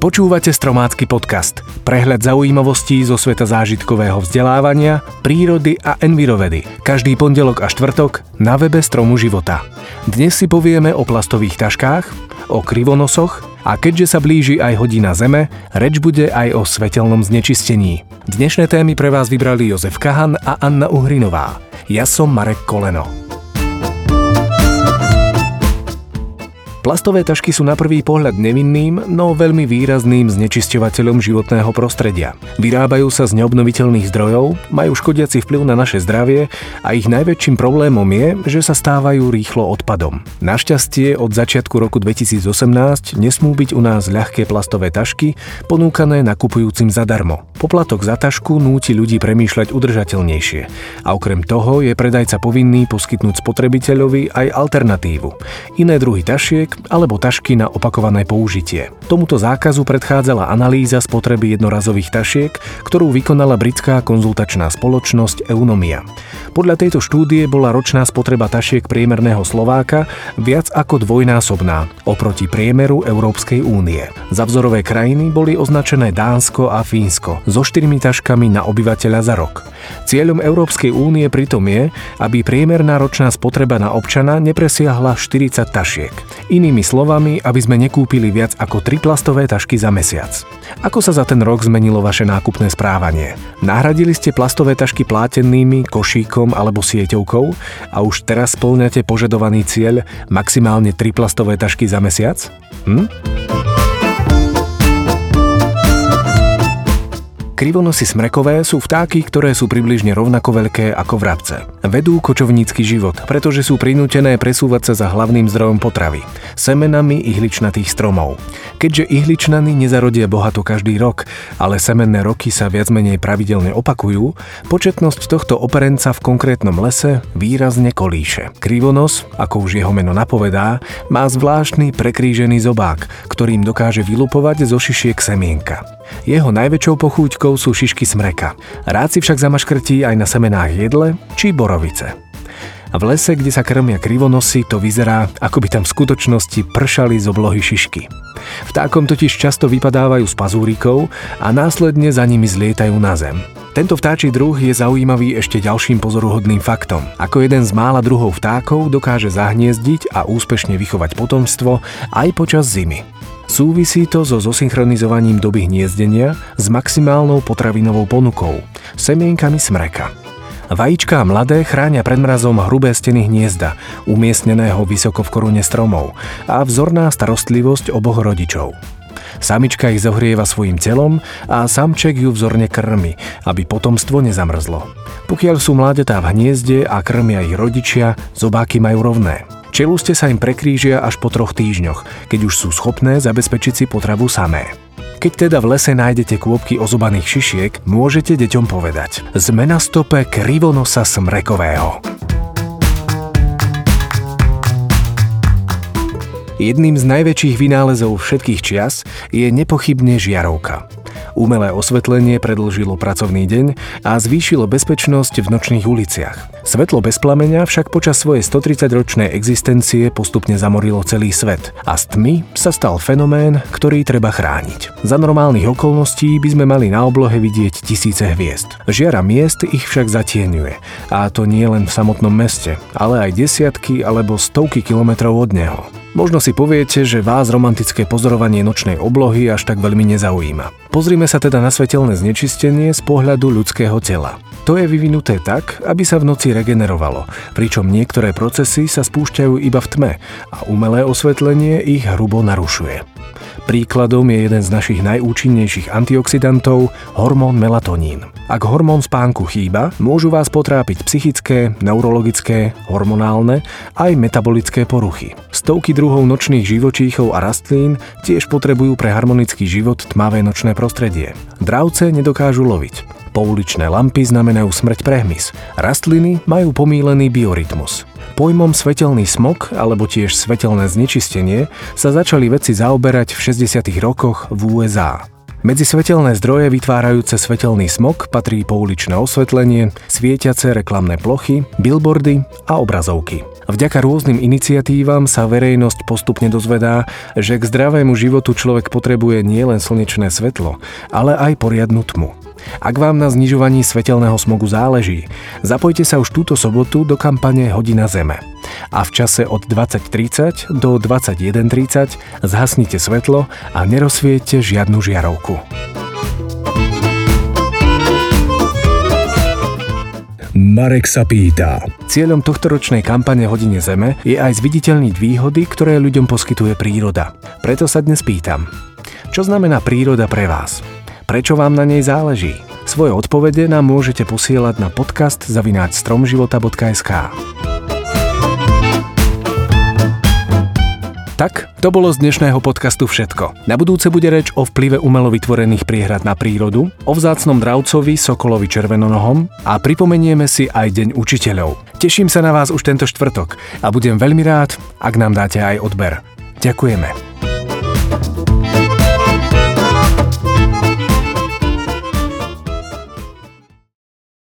Počúvate Stromácky podcast. Prehľad zaujímavostí zo sveta zážitkového vzdelávania, prírody a envirovedy. Každý pondelok a štvrtok na webe Stromu života. Dnes si povieme o plastových taškách, o krivonosoch a keďže sa blíži aj hodina Zeme, reč bude aj o svetelnom znečistení. Dnešné témy pre vás vybrali Jozef Kahan a Anna Uhrinová. Ja som Marek Koleno. Plastové tašky sú na prvý pohľad nevinným, no veľmi výrazným znečisťovateľom životného prostredia. Vyrábajú sa z neobnoviteľných zdrojov, majú škodiaci vplyv na naše zdravie a ich najväčším problémom je, že sa stávajú rýchlo odpadom. Našťastie od začiatku roku 2018 nesmú byť u nás ľahké plastové tašky ponúkané nakupujúcim zadarmo. Poplatok za tašku núti ľudí premýšľať udržateľnejšie a okrem toho je predajca povinný poskytnúť spotrebiteľovi aj alternatívu. Iné druhy tašiek tašiek alebo tašky na opakované použitie. Tomuto zákazu predchádzala analýza spotreby jednorazových tašiek, ktorú vykonala britská konzultačná spoločnosť Eunomia. Podľa tejto štúdie bola ročná spotreba tašiek priemerného Slováka viac ako dvojnásobná oproti priemeru Európskej únie. Za vzorové krajiny boli označené Dánsko a Fínsko so štyrmi taškami na obyvateľa za rok. Cieľom Európskej únie pritom je, aby priemerná ročná spotreba na občana nepresiahla 40 tašiek. Inými slovami, aby sme nekúpili viac ako 3 plastové tašky za mesiac. Ako sa za ten rok zmenilo vaše nákupné správanie? Nahradili ste plastové tašky plátenými, košíkom alebo sieťovkou a už teraz splňate požadovaný cieľ maximálne 3 plastové tašky za mesiac? Hm? Krivonosy smrekové sú vtáky, ktoré sú približne rovnako veľké ako vrabce. Vedú kočovnícky život, pretože sú prinútené presúvať sa za hlavným zdrojom potravy, semenami ihličnatých stromov. Keďže ihličnany nezarodia bohato každý rok, ale semenné roky sa viac menej pravidelne opakujú, početnosť tohto operenca v konkrétnom lese výrazne kolíše. Krivonos, ako už jeho meno napovedá, má zvláštny prekrížený zobák, ktorým dokáže vylupovať zo šišiek semienka. Jeho najväčšou pochúťkou sú šišky smreka. Rád si však zamaškrtí aj na semenách jedle či borovice. A v lese, kde sa krmia krivonosy, to vyzerá, ako by tam v skutočnosti pršali z oblohy šišky. Vtákom totiž často vypadávajú z pazúrikov a následne za nimi zlietajú na zem. Tento vtáčí druh je zaujímavý ešte ďalším pozoruhodným faktom. Ako jeden z mála druhov vtákov dokáže zahniezdiť a úspešne vychovať potomstvo aj počas zimy. Súvisí to so zosynchronizovaním doby hniezdenia s maximálnou potravinovou ponukou, semienkami smreka. Vajíčka mladé chránia pred mrazom hrubé steny hniezda, umiestneného vysoko v korune stromov a vzorná starostlivosť oboch rodičov. Samička ich zohrieva svojim telom a samček ju vzorne krmi, aby potomstvo nezamrzlo. Pokiaľ sú mládetá v hniezde a krmia ich rodičia, zobáky majú rovné. Čeluste sa im prekrížia až po troch týždňoch, keď už sú schopné zabezpečiť si potravu samé. Keď teda v lese nájdete kôpky ozobaných šišiek, môžete deťom povedať Sme na stope krivonosa smrekového. Jedným z najväčších vynálezov všetkých čias je nepochybne žiarovka. Umelé osvetlenie predlžilo pracovný deň a zvýšilo bezpečnosť v nočných uliciach. Svetlo bez plameňa však počas svojej 130-ročnej existencie postupne zamorilo celý svet a z tmy sa stal fenomén, ktorý treba chrániť. Za normálnych okolností by sme mali na oblohe vidieť tisíce hviezd. Žiara miest ich však zatieňuje a to nie len v samotnom meste, ale aj desiatky alebo stovky kilometrov od neho. Možno si poviete, že vás romantické pozorovanie nočnej oblohy až tak veľmi nezaujíma. Pozrime sa teda na svetelné znečistenie z pohľadu ľudského tela. To je vyvinuté tak, aby sa v noci regenerovalo, pričom niektoré procesy sa spúšťajú iba v tme a umelé osvetlenie ich hrubo narušuje. Príkladom je jeden z našich najúčinnejších antioxidantov, hormón melatonín. Ak hormón spánku chýba, môžu vás potrápiť psychické, neurologické, hormonálne aj metabolické poruchy. Stovky druhov nočných živočíchov a rastlín tiež potrebujú pre harmonický život tmavé nočné prostredie. Dravce nedokážu loviť. Pouličné lampy znamenajú smrť prehmys. Rastliny majú pomílený biorytmus. Pojmom svetelný smog alebo tiež svetelné znečistenie sa začali vedci zaoberať v 60. rokoch v USA. Medzi svetelné zdroje vytvárajúce svetelný smog patrí pouličné osvetlenie, svietiace reklamné plochy, billboardy a obrazovky. Vďaka rôznym iniciatívam sa verejnosť postupne dozvedá, že k zdravému životu človek potrebuje nielen slnečné svetlo, ale aj poriadnu tmu. Ak vám na znižovaní svetelného smogu záleží, zapojte sa už túto sobotu do kampane Hodina Zeme. A v čase od 20.30 do 21.30 zhasnite svetlo a nerozsviete žiadnu žiarovku. Marek sa pýta. Cieľom tohtoročnej kampane Hodine Zeme je aj zviditeľniť výhody, ktoré ľuďom poskytuje príroda. Preto sa dnes pýtam. Čo znamená príroda pre vás? Prečo vám na nej záleží? Svoje odpovede nám môžete posielať na podcast zavináč stromživota.sk. Tak, to bolo z dnešného podcastu všetko. Na budúce bude reč o vplyve umelo vytvorených priehrad na prírodu, o vzácnom dravcovi Sokolovi Červenonohom a pripomenieme si aj Deň učiteľov. Teším sa na vás už tento štvrtok a budem veľmi rád, ak nám dáte aj odber. Ďakujeme.